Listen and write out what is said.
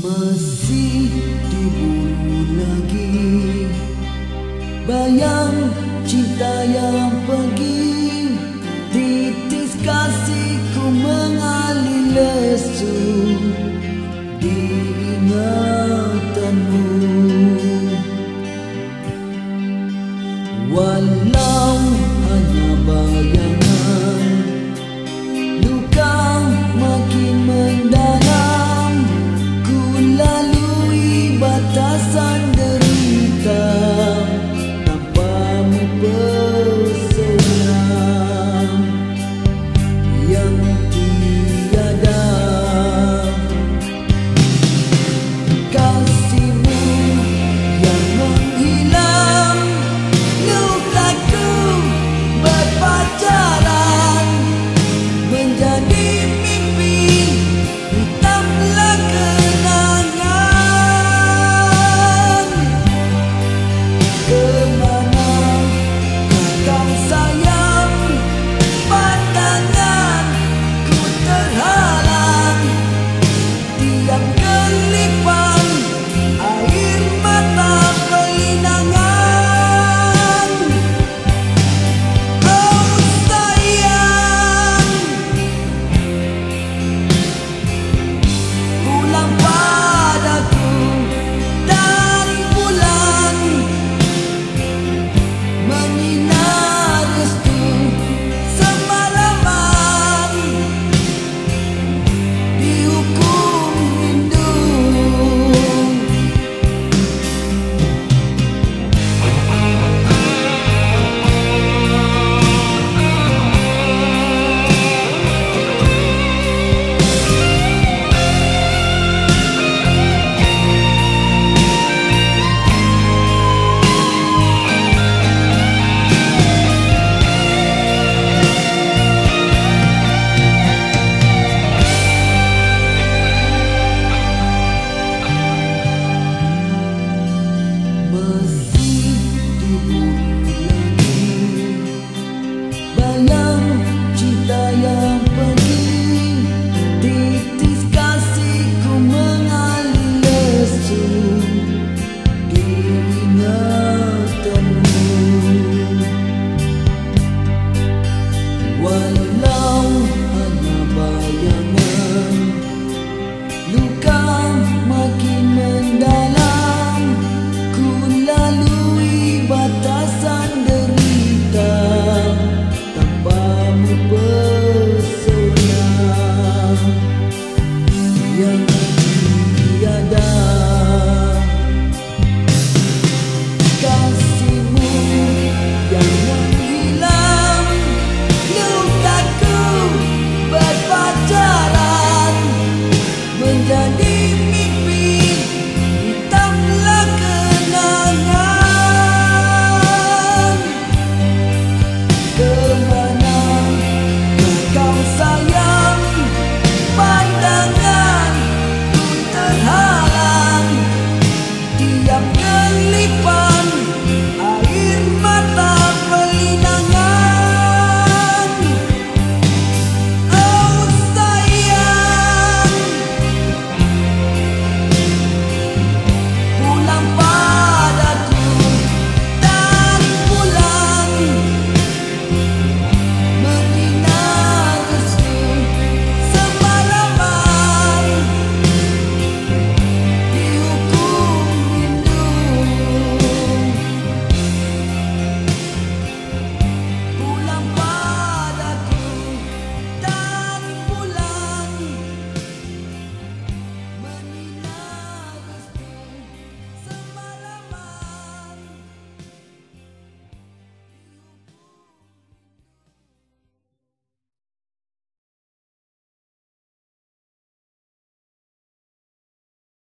masih diburu lagi. Bayang cinta yang